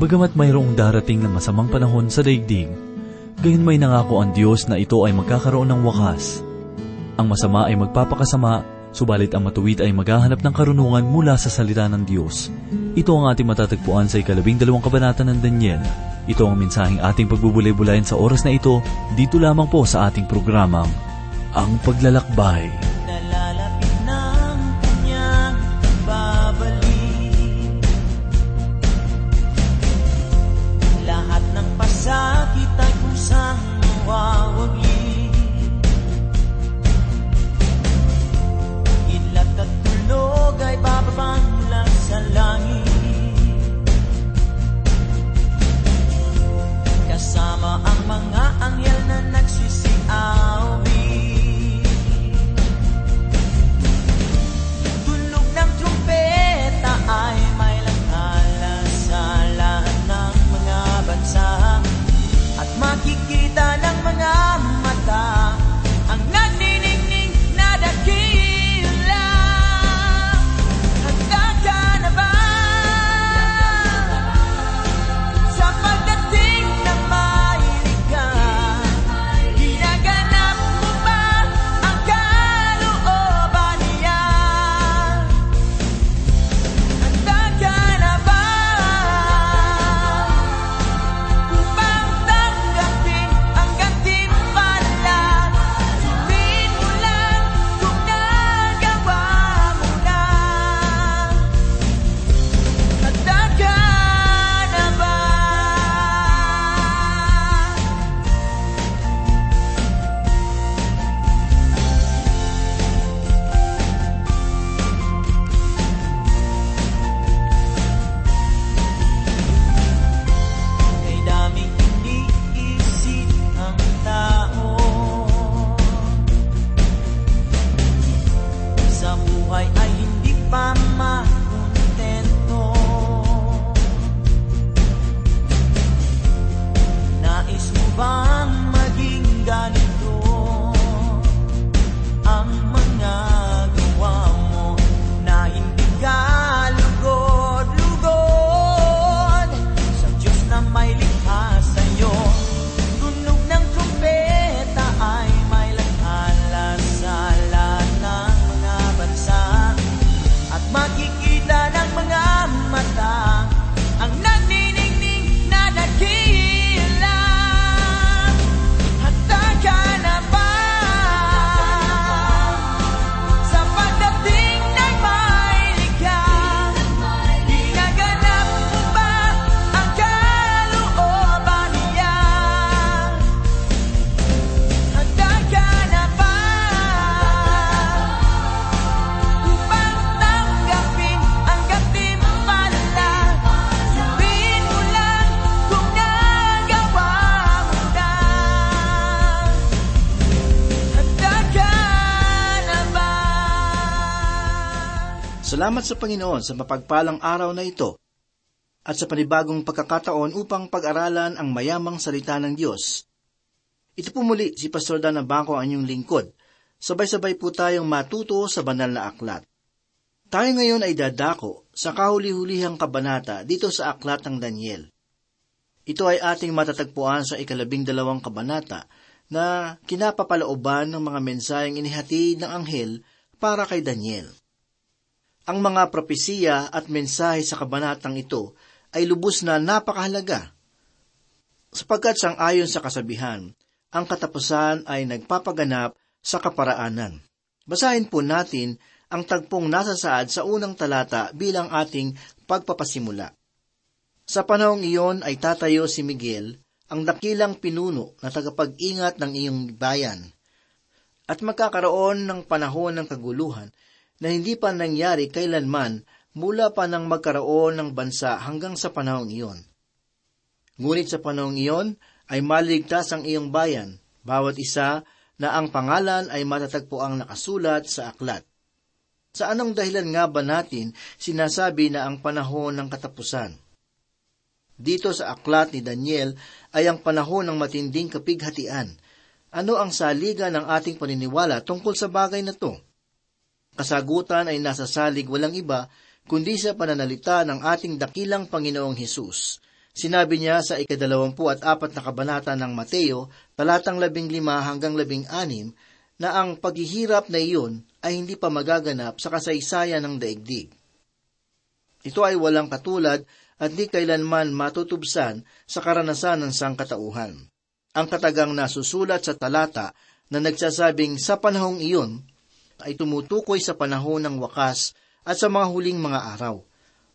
Bagamat mayroong darating na masamang panahon sa daigdig, gayon may nangako ang Diyos na ito ay magkakaroon ng wakas. Ang masama ay magpapakasama, subalit ang matuwid ay maghahanap ng karunungan mula sa salita ng Diyos. Ito ang ating matatagpuan sa ikalabing dalawang kabanata ng Daniel. Ito ang mensaheng ating pagbubulay-bulayan sa oras na ito, dito lamang po sa ating programang, Ang Paglalakbay. Salamat sa Panginoon sa mapagpalang araw na ito at sa panibagong pagkakataon upang pag-aralan ang mayamang salita ng Diyos. Ito po muli si Pastor Dan Abangco ang inyong lingkod. Sabay-sabay po tayong matuto sa banal na aklat. Tayo ngayon ay dadako sa kahuli-hulihang kabanata dito sa aklat ng Daniel. Ito ay ating matatagpuan sa ikalabing dalawang kabanata na kinapapalooban ng mga mensaheng inihatid ng anghel para kay Daniel. Ang mga propesiya at mensahe sa kabanatang ito ay lubos na napakahalaga. Sapagkat sang ayon sa kasabihan, ang katapusan ay nagpapaganap sa kaparaanan. Basahin po natin ang tagpong nasa saad sa unang talata bilang ating pagpapasimula. Sa panahong iyon ay tatayo si Miguel, ang dakilang pinuno na tagapag-ingat ng iyong bayan. At magkakaroon ng panahon ng kaguluhan na hindi pa nangyari kailanman mula pa nang magkaroon ng bansa hanggang sa panahong iyon. Ngunit sa panahong iyon ay maligtas ang iyong bayan, bawat isa na ang pangalan ay matatagpo ang nakasulat sa aklat. Sa anong dahilan nga ba natin sinasabi na ang panahon ng katapusan? Dito sa aklat ni Daniel ay ang panahon ng matinding kapighatian. Ano ang saligan ng ating paniniwala tungkol sa bagay na to? Kasagutan ay nasa salig walang iba, kundi sa pananalita ng ating dakilang Panginoong Hesus. Sinabi niya sa ikadalawampu at apat na kabanata ng Mateo, talatang labing lima hanggang labing anim, na ang paghihirap na iyon ay hindi pa magaganap sa kasaysayan ng daigdig. Ito ay walang katulad at di kailanman matutubsan sa karanasan ng sangkatauhan. Ang katagang nasusulat sa talata na nagsasabing sa panahong iyon ay tumutukoy sa panahon ng wakas at sa mga huling mga araw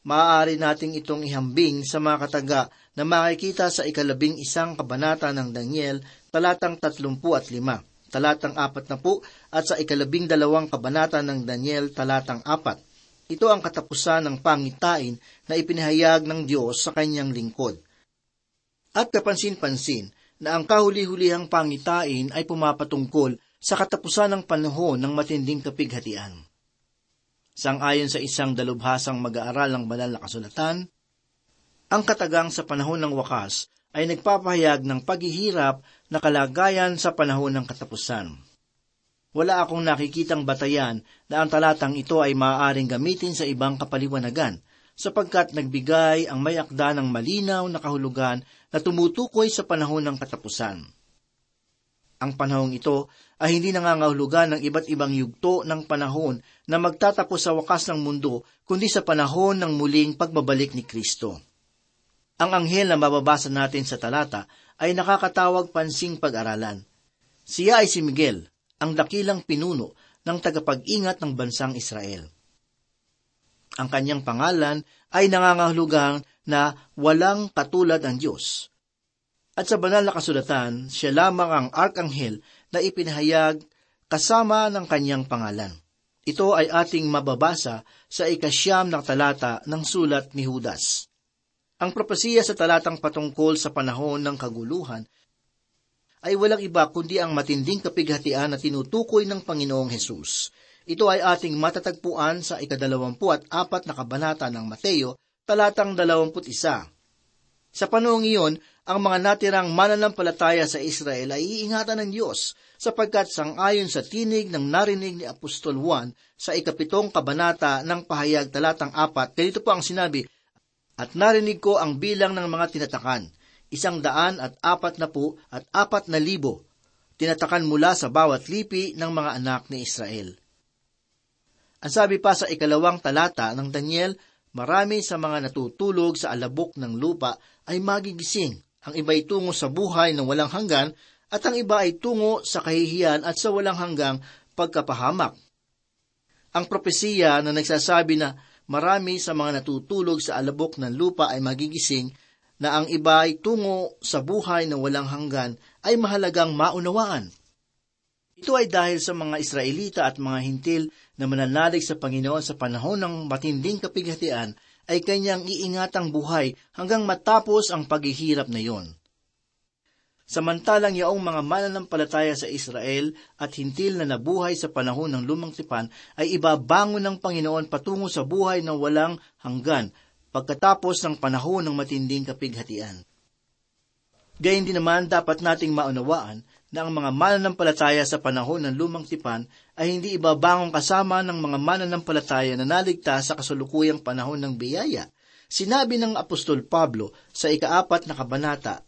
maaari nating itong ihambing sa mga kataga na makikita sa ikalabing isang kabanata ng Daniel, talatang tatlumpu at lima, talatang apat na po, at sa ikalabing dalawang kabanata ng Daniel, talatang apat. Ito ang katapusan ng pangitain na ipinahayag ng Diyos sa kanyang lingkod. At kapansin-pansin na ang kahuli-hulihang pangitain ay pumapatungkol sa katapusan ng panahon ng matinding kapighatian. Sang-ayon sa isang dalubhasang mag-aaral ng banal na kasulatan, ang katagang sa panahon ng wakas ay nagpapahayag ng paghihirap na kalagayan sa panahon ng katapusan. Wala akong nakikitang batayan na ang talatang ito ay maaaring gamitin sa ibang kapaliwanagan, sapagkat nagbigay ang may akda ng malinaw na kahulugan na tumutukoy sa panahon ng katapusan. Ang panahong ito ay hindi nangangahulugan ng iba't ibang yugto ng panahon na magtatapos sa wakas ng mundo, kundi sa panahon ng muling pagbabalik ni Kristo. Ang anghel na mababasa natin sa talata ay nakakatawag pansing pag-aralan. Siya ay si Miguel, ang dakilang pinuno ng tagapag-ingat ng bansang Israel. Ang kanyang pangalan ay nangangahulugang na walang katulad ang Diyos. At sa banal na kasulatan, siya lamang ang arkanghel na ipinahayag kasama ng kanyang pangalan. Ito ay ating mababasa sa ikasyam na talata ng sulat ni Judas. Ang propesiya sa talatang patungkol sa panahon ng kaguluhan ay walang iba kundi ang matinding kapighatian na tinutukoy ng Panginoong Hesus. Ito ay ating matatagpuan sa ikadalawampu at apat na kabanata ng Mateo, talatang dalawamput isa. Sa panahong iyon, ang mga natirang mananampalataya sa Israel ay iingatan ng Diyos sapagkat sangayon sa tinig ng narinig ni Apostol Juan sa ikapitong kabanata ng pahayag talatang apat, ganito po ang sinabi, At narinig ko ang bilang ng mga tinatakan, isang daan at apat na po at apat na libo, tinatakan mula sa bawat lipi ng mga anak ni Israel. Ang sabi pa sa ikalawang talata ng Daniel, marami sa mga natutulog sa alabok ng lupa ay magigising ang iba ay tungo sa buhay ng walang hanggan, at ang iba ay tungo sa kahihiyan at sa walang hanggang pagkapahamak. Ang propesiya na nagsasabi na marami sa mga natutulog sa alabok ng lupa ay magigising, na ang iba ay tungo sa buhay ng walang hanggan ay mahalagang maunawaan. Ito ay dahil sa mga Israelita at mga hintil na mananalig sa Panginoon sa panahon ng matinding kapighatian ay kanyang iingatang buhay hanggang matapos ang paghihirap na iyon. Samantalang yaong mga mananampalataya sa Israel at hintil na nabuhay sa panahon ng lumang tipan ay ibabangon ng Panginoon patungo sa buhay ng walang hanggan pagkatapos ng panahon ng matinding kapighatian. Gayun din naman dapat nating maunawaan na ang mga mananampalataya sa panahon ng lumang tipan ay hindi ibabangong kasama ng mga mananampalataya na naligtas sa kasulukuyang panahon ng biyaya. Sinabi ng Apostol Pablo sa ikaapat na kabanata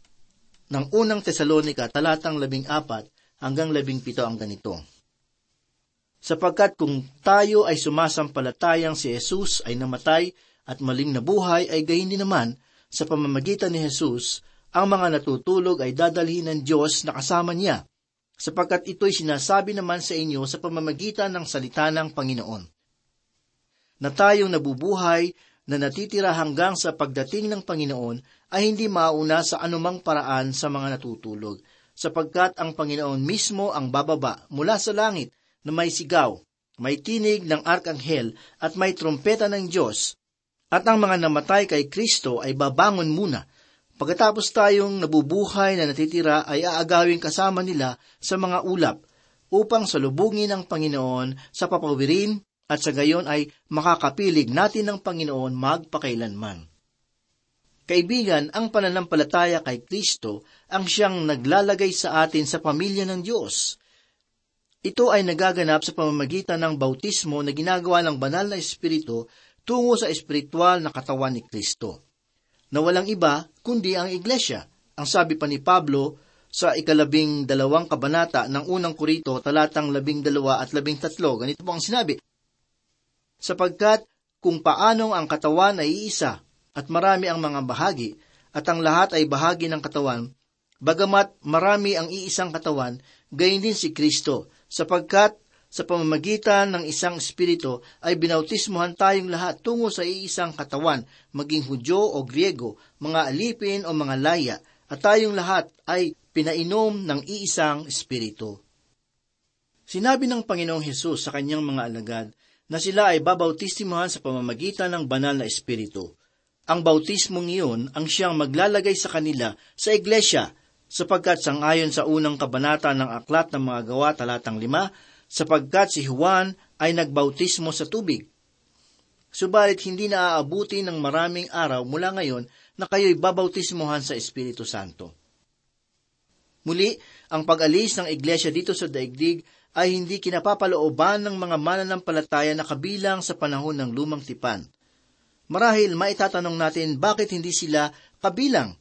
ng unang Tesalonika talatang labing apat hanggang labing pito ang ganito. Sapagkat kung tayo ay sumasampalatayang si Jesus ay namatay at maling nabuhay ay gayon din naman sa pamamagitan ni Jesus ang mga natutulog ay dadalhin ng Diyos na kasama niya, sapagkat ito'y sinasabi naman sa inyo sa pamamagitan ng salita ng Panginoon. Na tayong nabubuhay na natitira hanggang sa pagdating ng Panginoon ay hindi mauna sa anumang paraan sa mga natutulog, sapagkat ang Panginoon mismo ang bababa mula sa langit na may sigaw, may tinig ng arkanghel at may trompeta ng Diyos, at ang mga namatay kay Kristo ay babangon muna Pagkatapos tayong nabubuhay na natitira ay aagawin kasama nila sa mga ulap upang salubungin ang Panginoon sa papawirin at sa gayon ay makakapilig natin ng Panginoon magpakailanman. Kaibigan, ang pananampalataya kay Kristo ang siyang naglalagay sa atin sa pamilya ng Diyos. Ito ay nagaganap sa pamamagitan ng bautismo na ginagawa ng banal na Espiritu tungo sa espiritual na katawan ni Kristo. Na walang iba kundi ang iglesia. Ang sabi pa ni Pablo sa ikalabing dalawang kabanata ng unang kurito talatang labing dalawa at labing tatlo, ganito po ang sinabi, Sapagkat kung paanong ang katawan ay iisa at marami ang mga bahagi at ang lahat ay bahagi ng katawan, bagamat marami ang iisang katawan, gayon din si Kristo, sapagkat sa pamamagitan ng isang espiritu ay binautismuhan tayong lahat tungo sa iisang katawan, maging Hudyo o Griego, mga alipin o mga laya, at tayong lahat ay pinainom ng iisang espiritu. Sinabi ng Panginoong Hesus sa kanyang mga alagad na sila ay babautismuhan sa pamamagitan ng banal na espiritu. Ang bautismong iyon ang siyang maglalagay sa kanila sa iglesia, sapagkat sangayon sa unang kabanata ng Aklat ng mga Gawa talatang lima, sapagkat si Juan ay nagbautismo sa tubig. Subalit hindi na aabuti ng maraming araw mula ngayon na kayo'y babautismohan sa Espiritu Santo. Muli, ang pag-alis ng iglesia dito sa daigdig ay hindi kinapapalooban ng mga mananampalataya na kabilang sa panahon ng lumang tipan. Marahil maitatanong natin bakit hindi sila kabilang.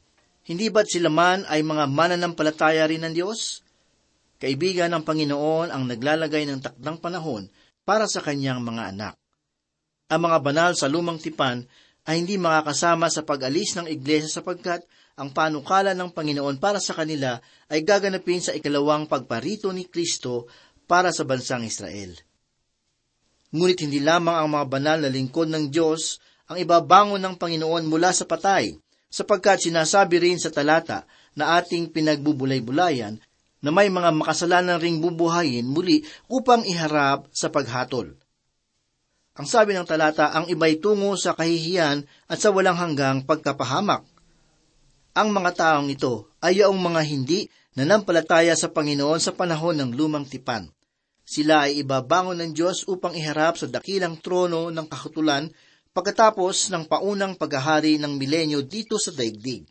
Hindi ba't sila man ay mga mananampalataya rin ng Diyos? Kaibigan ng Panginoon ang naglalagay ng takdang panahon para sa kanyang mga anak. Ang mga banal sa lumang tipan ay hindi makakasama sa pag-alis ng iglesia sapagkat ang panukala ng Panginoon para sa kanila ay gaganapin sa ikalawang pagparito ni Kristo para sa bansang Israel. Ngunit hindi lamang ang mga banal na lingkod ng Diyos ang ibabangon ng Panginoon mula sa patay, sapagkat sinasabi rin sa talata na ating pinagbubulay-bulayan na may mga makasalanan ring bubuhayin muli upang iharap sa paghatol. Ang sabi ng talata, ang iba'y tungo sa kahihiyan at sa walang hanggang pagkapahamak. Ang mga taong ito ay yaong mga hindi nanampalataya sa Panginoon sa panahon ng lumang tipan. Sila ay ibabangon ng Diyos upang iharap sa dakilang trono ng kahutulan pagkatapos ng paunang paghahari ng milenyo dito sa daigdig.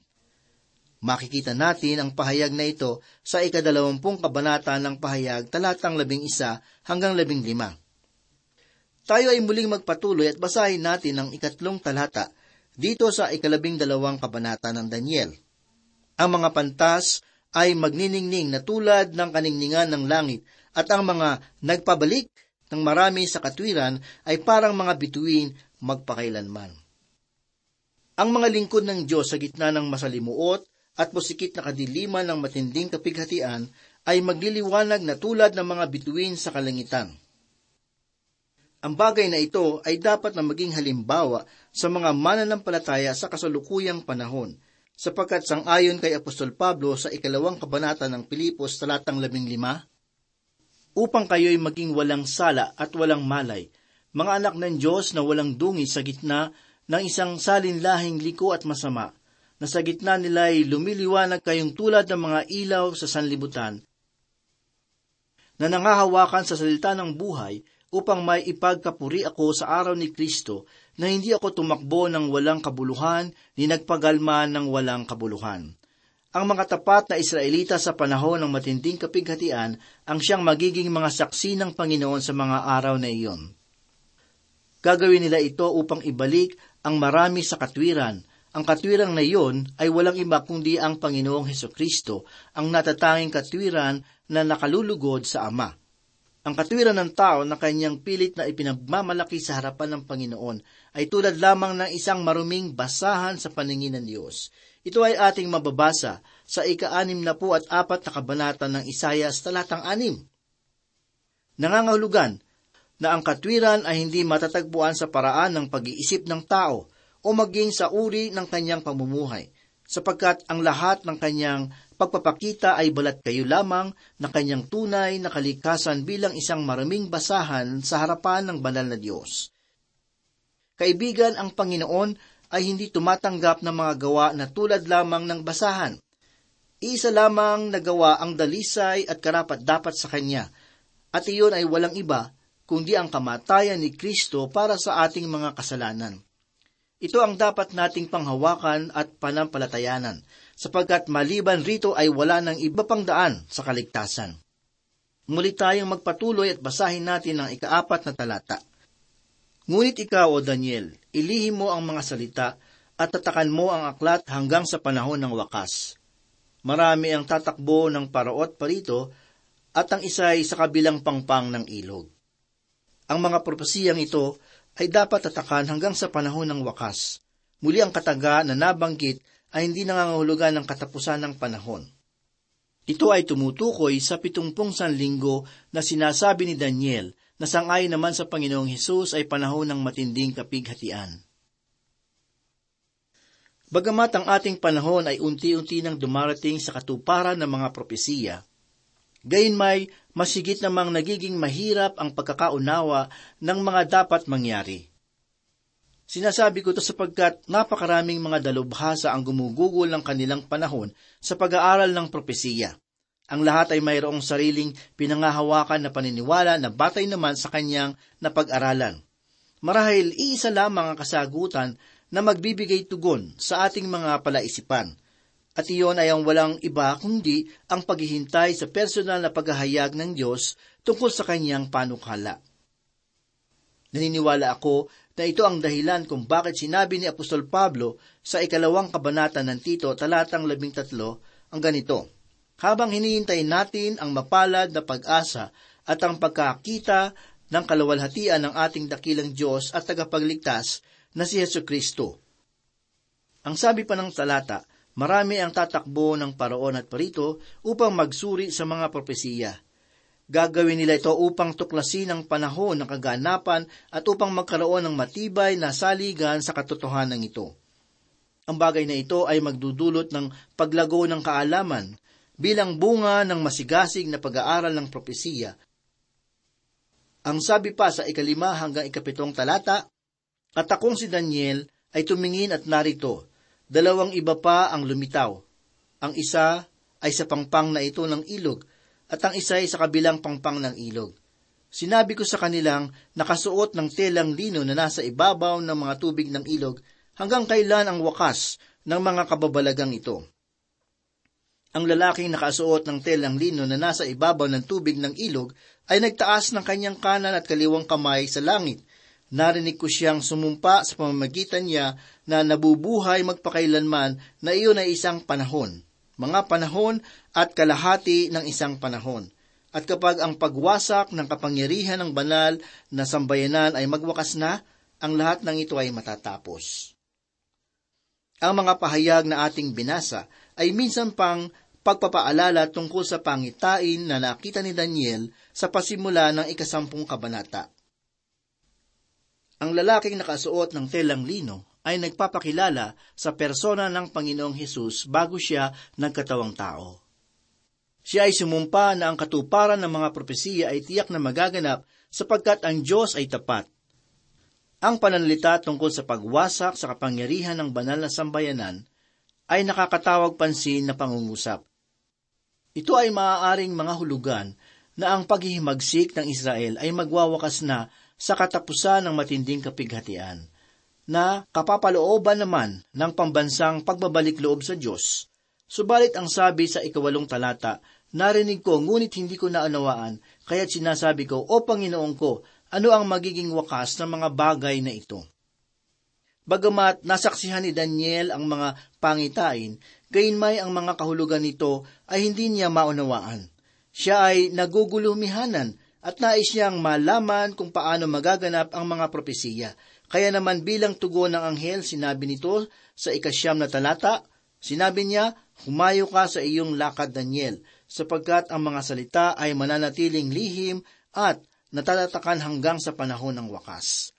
Makikita natin ang pahayag na ito sa ikadalawampung kabanata ng pahayag talatang labing isa hanggang labing lima. Tayo ay muling magpatuloy at basahin natin ang ikatlong talata dito sa ikalabing dalawang kabanata ng Daniel. Ang mga pantas ay magniningning na tulad ng kaningningan ng langit at ang mga nagpabalik ng marami sa katwiran ay parang mga bituin magpakailanman. Ang mga lingkod ng Diyos sa gitna ng masalimuot at pusikit na kadiliman ng matinding kapighatian ay magliliwanag na tulad ng mga bituin sa kalangitan. Ang bagay na ito ay dapat na maging halimbawa sa mga mananampalataya sa kasalukuyang panahon, sapagkat sangayon kay Apostol Pablo sa ikalawang kabanata ng Pilipos talatang labing lima, upang kayo'y maging walang sala at walang malay, mga anak ng Diyos na walang dungi sa gitna ng isang salinlahing liko at masama, na sa gitna nila ay lumiliwanag kayong tulad ng mga ilaw sa sanlibutan, na nangahawakan sa salita ng buhay upang may ipagkapuri ako sa araw ni Kristo na hindi ako tumakbo ng walang kabuluhan ni nagpagalma ng walang kabuluhan. Ang mga tapat na Israelita sa panahon ng matinding kapighatian ang siyang magiging mga saksi ng Panginoon sa mga araw na iyon. Gagawin nila ito upang ibalik ang marami sa katwiran ang katwirang na iyon ay walang iba kundi ang Panginoong Heso Kristo, ang natatanging katwiran na nakalulugod sa Ama. Ang katwiran ng tao na kanyang pilit na ipinagmamalaki sa harapan ng Panginoon ay tulad lamang ng isang maruming basahan sa paningin ng Diyos. Ito ay ating mababasa sa ika-anim na po at apat na kabanata ng Isayas talatang anim. Nangangahulugan na ang katwiran ay hindi matatagpuan sa paraan ng pag-iisip ng tao, o maging sa uri ng kanyang pamumuhay, sapagkat ang lahat ng kanyang pagpapakita ay balat kayo lamang na kanyang tunay na kalikasan bilang isang maraming basahan sa harapan ng banal na Diyos. Kaibigan, ang Panginoon ay hindi tumatanggap ng mga gawa na tulad lamang ng basahan. Isa lamang na gawa ang dalisay at karapat-dapat sa Kanya, at iyon ay walang iba kundi ang kamatayan ni Kristo para sa ating mga kasalanan. Ito ang dapat nating panghawakan at panampalatayanan, sapagkat maliban rito ay wala ng iba pang daan sa kaligtasan. Muli tayong magpatuloy at basahin natin ang ikaapat na talata. Ngunit ikaw, O Daniel, ilihim mo ang mga salita at tatakan mo ang aklat hanggang sa panahon ng wakas. Marami ang tatakbo ng paraot parito at ang isa ay sa kabilang pangpang ng ilog. Ang mga propesiyang ito ay dapat tatakan hanggang sa panahon ng wakas. Muli ang kataga na nabanggit ay hindi nangangahulugan ng katapusan ng panahon. Ito ay tumutukoy sa pitungpong sanlinggo na sinasabi ni Daniel na sangayon naman sa Panginoong Hesus ay panahon ng matinding kapighatian. Bagamat ang ating panahon ay unti-unti nang dumarating sa katuparan ng mga propesiya, gayon may masigit namang nagiging mahirap ang pagkakaunawa ng mga dapat mangyari. Sinasabi ko ito sapagkat napakaraming mga dalubhasa ang gumugugol ng kanilang panahon sa pag-aaral ng propesiya. Ang lahat ay mayroong sariling pinangahawakan na paniniwala na batay naman sa kanyang napag-aralan. Marahil iisa lamang ang kasagutan na magbibigay tugon sa ating mga palaisipan. At iyon ay ang walang iba kundi ang paghihintay sa personal na paghahayag ng Diyos tungkol sa kanyang panukala. Naniniwala ako na ito ang dahilan kung bakit sinabi ni Apostol Pablo sa ikalawang kabanata ng Tito talatang labing tatlo ang ganito, Habang hinihintay natin ang mapalad na pag-asa at ang pagkakita ng kalawalhatian ng ating dakilang Diyos at tagapagligtas na si Yesu Kristo. Ang sabi pa ng talata, marami ang tatakbo ng paraon at parito upang magsuri sa mga propesiya. Gagawin nila ito upang tuklasin ang panahon ng kaganapan at upang magkaroon ng matibay na saligan sa katotohanan ito. Ang bagay na ito ay magdudulot ng paglago ng kaalaman bilang bunga ng masigasig na pag-aaral ng propesiya. Ang sabi pa sa ikalima hanggang ikapitong talata, at akong si Daniel ay tumingin at narito, dalawang iba pa ang lumitaw. Ang isa ay sa pangpang na ito ng ilog, at ang isa ay sa kabilang pangpang ng ilog. Sinabi ko sa kanilang nakasuot ng telang lino na nasa ibabaw ng mga tubig ng ilog hanggang kailan ang wakas ng mga kababalagang ito. Ang lalaking nakasuot ng telang lino na nasa ibabaw ng tubig ng ilog ay nagtaas ng kanyang kanan at kaliwang kamay sa langit Narinig ko siyang sumumpa sa pamamagitan niya na nabubuhay magpakailanman na iyon ay isang panahon, mga panahon at kalahati ng isang panahon. At kapag ang pagwasak ng kapangyarihan ng banal na sambayanan ay magwakas na, ang lahat ng ito ay matatapos. Ang mga pahayag na ating binasa ay minsan pang pagpapaalala tungkol sa pangitain na nakita ni Daniel sa pasimula ng ikasampung kabanata. Ang lalaking nakasuot ng telang lino ay nagpapakilala sa persona ng Panginoong Hesus bago siya nagkatawang tao. Siya ay sumumpa na ang katuparan ng mga propesiya ay tiyak na magaganap sapagkat ang Diyos ay tapat. Ang pananalita tungkol sa pagwasak sa kapangyarihan ng banal na sambayanan ay nakakatawag pansin na pangungusap. Ito ay maaaring mga hulugan na ang paghihimagsik ng Israel ay magwawakas na sa katapusan ng matinding kapighatian, na kapapalooban naman ng pambansang pagbabalik loob sa Diyos. Subalit ang sabi sa ikawalong talata, narinig ko ngunit hindi ko naunawaan, kaya't sinasabi ko, O Panginoon ko, ano ang magiging wakas ng mga bagay na ito? Bagamat nasaksihan ni Daniel ang mga pangitain, gayunmay ang mga kahulugan nito ay hindi niya maunawaan. Siya ay nagugulumihanan at nais niyang malaman kung paano magaganap ang mga propesiya. Kaya naman bilang tugon ng anghel, sinabi nito sa ikasyam na talata, sinabi niya, Humayo ka sa iyong lakad, Daniel, sapagkat ang mga salita ay mananatiling lihim at natatatakan hanggang sa panahon ng wakas.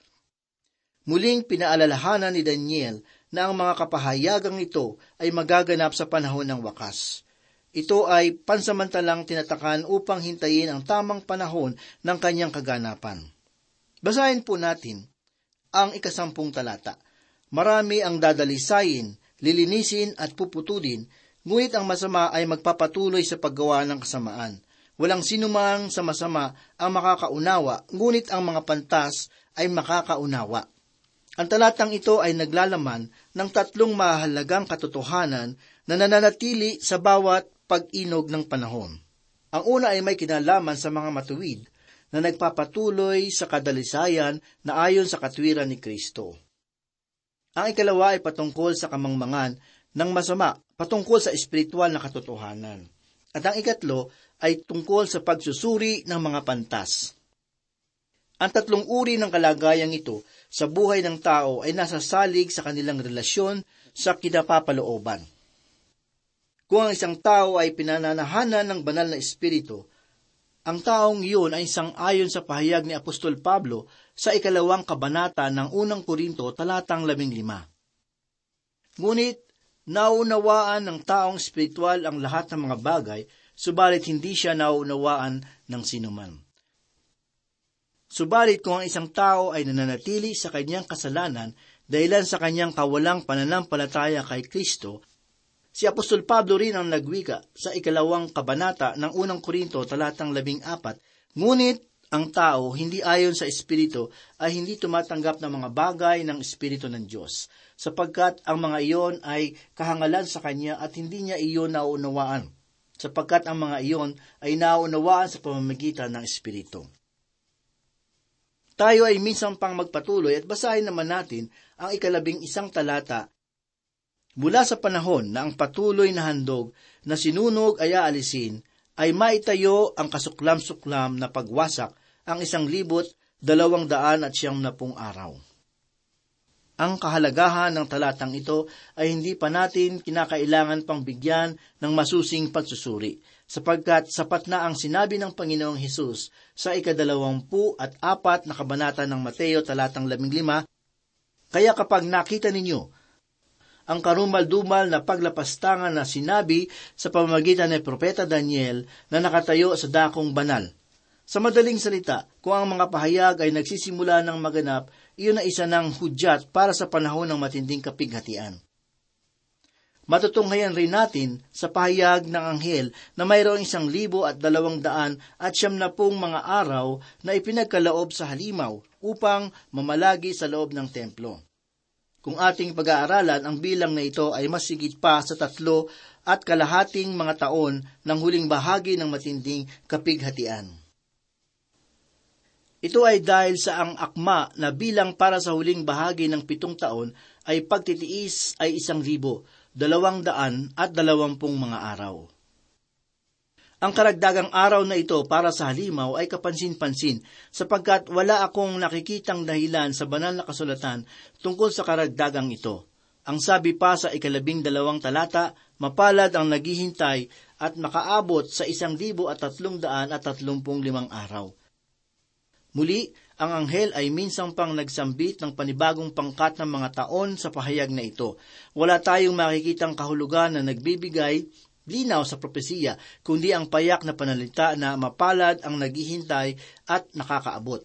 Muling pinaalalahanan ni Daniel na ang mga kapahayagang ito ay magaganap sa panahon ng wakas. Ito ay pansamantalang tinatakan upang hintayin ang tamang panahon ng kanyang kaganapan. Basahin po natin ang ikasampung talata. Marami ang dadalisayin, lilinisin at puputulin, ngunit ang masama ay magpapatuloy sa paggawa ng kasamaan. Walang sinumang sa masama ang makakaunawa, ngunit ang mga pantas ay makakaunawa. Ang talatang ito ay naglalaman ng tatlong mahalagang katotohanan na nananatili sa bawat pag-inog ng panahon. Ang una ay may kinalaman sa mga matuwid na nagpapatuloy sa kadalisayan na ayon sa katwiran ni Kristo. Ang ikalawa ay patungkol sa kamangmangan ng masama, patungkol sa espiritual na katotohanan. At ang ikatlo ay tungkol sa pagsusuri ng mga pantas. Ang tatlong uri ng kalagayang ito sa buhay ng tao ay nasasalig sa kanilang relasyon sa kinapapalooban. Kung ang isang tao ay pinananahanan ng banal na espiritu, ang taong iyon ay isang ayon sa pahayag ni Apostol Pablo sa ikalawang kabanata ng unang Korinto talatang labing lima. Ngunit, naunawaan ng taong espiritual ang lahat ng mga bagay, subalit hindi siya naunawaan ng sinuman. Subalit kung ang isang tao ay nananatili sa kanyang kasalanan dahilan sa kanyang kawalang pananampalataya kay Kristo, Si Apostol Pablo rin ang nagwika sa ikalawang kabanata ng unang Korinto talatang labing apat, ngunit ang tao hindi ayon sa Espiritu ay hindi tumatanggap ng mga bagay ng Espiritu ng Diyos, sapagkat ang mga iyon ay kahangalan sa Kanya at hindi niya iyon nauunawaan, sapagkat ang mga iyon ay nauunawaan sa pamamagitan ng Espiritu. Tayo ay minsan pang magpatuloy at basahin naman natin ang ikalabing isang talata Mula sa panahon na ang patuloy na handog na sinunog ay aalisin, ay maitayo ang kasuklam-suklam na pagwasak ang isang libot, dalawang daan at siyam na pung araw. Ang kahalagahan ng talatang ito ay hindi pa natin kinakailangan pang bigyan ng masusing pagsusuri, sapagkat sapat na ang sinabi ng Panginoong Hesus sa ikadalawampu at apat na kabanata ng Mateo talatang labing lima, Kaya kapag nakita ninyo ang karumal-dumal na paglapastangan na sinabi sa pamamagitan ni Propeta Daniel na nakatayo sa dakong banal. Sa madaling salita, kung ang mga pahayag ay nagsisimula ng maganap, iyon ay isa ng hudyat para sa panahon ng matinding kapighatian. Matutunghayan rin natin sa pahayag ng anghel na mayroong isang libo at dalawang daan at siyam na pong mga araw na ipinagkalaob sa halimaw upang mamalagi sa loob ng templo. Kung ating pag-aaralan, ang bilang na ito ay masigit pa sa tatlo at kalahating mga taon ng huling bahagi ng matinding kapighatian. Ito ay dahil sa ang akma na bilang para sa huling bahagi ng pitong taon ay pagtitiis ay isang libo, dalawang daan at dalawampung mga araw. Ang karagdagang araw na ito para sa halimaw ay kapansin-pansin sapagkat wala akong nakikitang dahilan sa banal na kasulatan tungkol sa karagdagang ito. Ang sabi pa sa ikalabing dalawang talata, mapalad ang naghihintay at makaabot sa isang libo at tatlong daan at tatlumpung limang araw. Muli, ang anghel ay minsang pang nagsambit ng panibagong pangkat ng mga taon sa pahayag na ito. Wala tayong makikitang kahulugan na nagbibigay linaw sa propesiya, kundi ang payak na panalita na mapalad ang naghihintay at nakakaabot.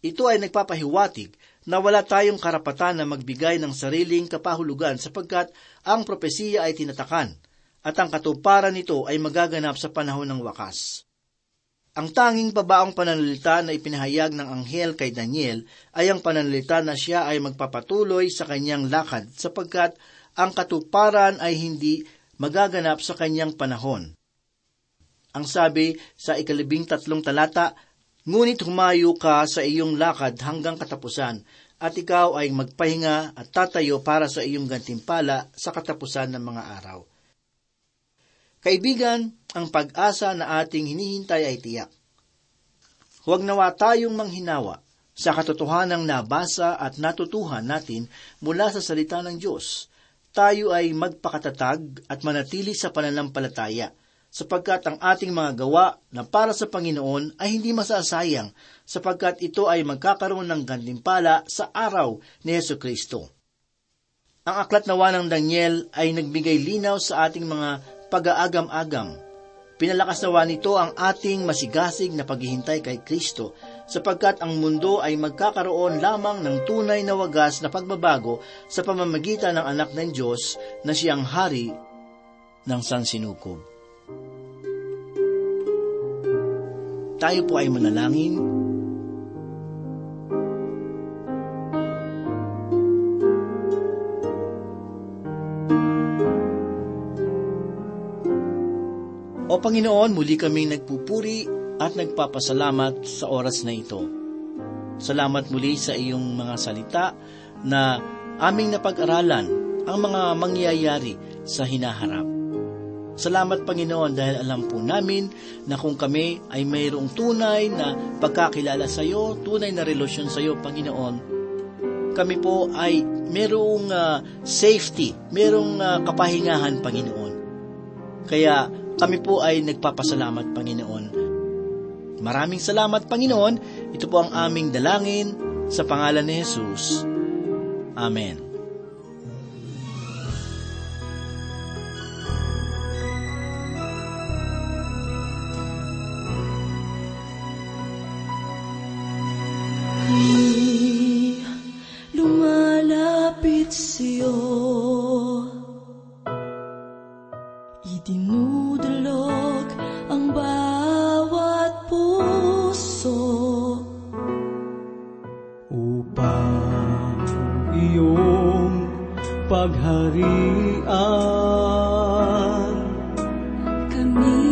Ito ay nagpapahiwatig na wala tayong karapatan na magbigay ng sariling kapahulugan sapagkat ang propesiya ay tinatakan at ang katuparan nito ay magaganap sa panahon ng wakas. Ang tanging babaong pananalita na ipinahayag ng anghel kay Daniel ay ang pananalita na siya ay magpapatuloy sa kanyang lakad sapagkat ang katuparan ay hindi magaganap sa kanyang panahon. Ang sabi sa ikalibing tatlong talata, Ngunit humayo ka sa iyong lakad hanggang katapusan, at ikaw ay magpahinga at tatayo para sa iyong gantimpala sa katapusan ng mga araw. Kaibigan, ang pag-asa na ating hinihintay ay tiyak. Huwag nawa tayong manghinawa sa katotohanang nabasa at natutuhan natin mula sa salita ng Diyos tayo ay magpakatatag at manatili sa pananampalataya, sapagkat ang ating mga gawa na para sa Panginoon ay hindi masasayang, sapagkat ito ay magkakaroon ng gantimpala sa araw ni Yesu Kristo. Ang aklat nawa ng Daniel ay nagbigay linaw sa ating mga pag-aagam-agam. Pinalakas nawa nito ang ating masigasig na paghihintay kay Kristo sapagkat ang mundo ay magkakaroon lamang ng tunay na wagas na pagbabago sa pamamagitan ng anak ng Diyos na siyang hari ng sansinukob. Tayo po ay manalangin. O Panginoon, muli kaming nagpupuri at nagpapasalamat sa oras na ito. Salamat muli sa iyong mga salita na aming napag-aralan ang mga mangyayari sa hinaharap. Salamat Panginoon dahil alam po namin na kung kami ay mayroong tunay na pagkakilala sa iyo, tunay na relasyon sa iyo, Panginoon, kami po ay mayroong ah, safety, mayroong ah, kapahingahan, Panginoon. Kaya kami po ay nagpapasalamat, Panginoon. Maraming salamat, Panginoon. Ito po ang aming dalangin sa pangalan ni Jesus. Amen. mong pagharian. Kami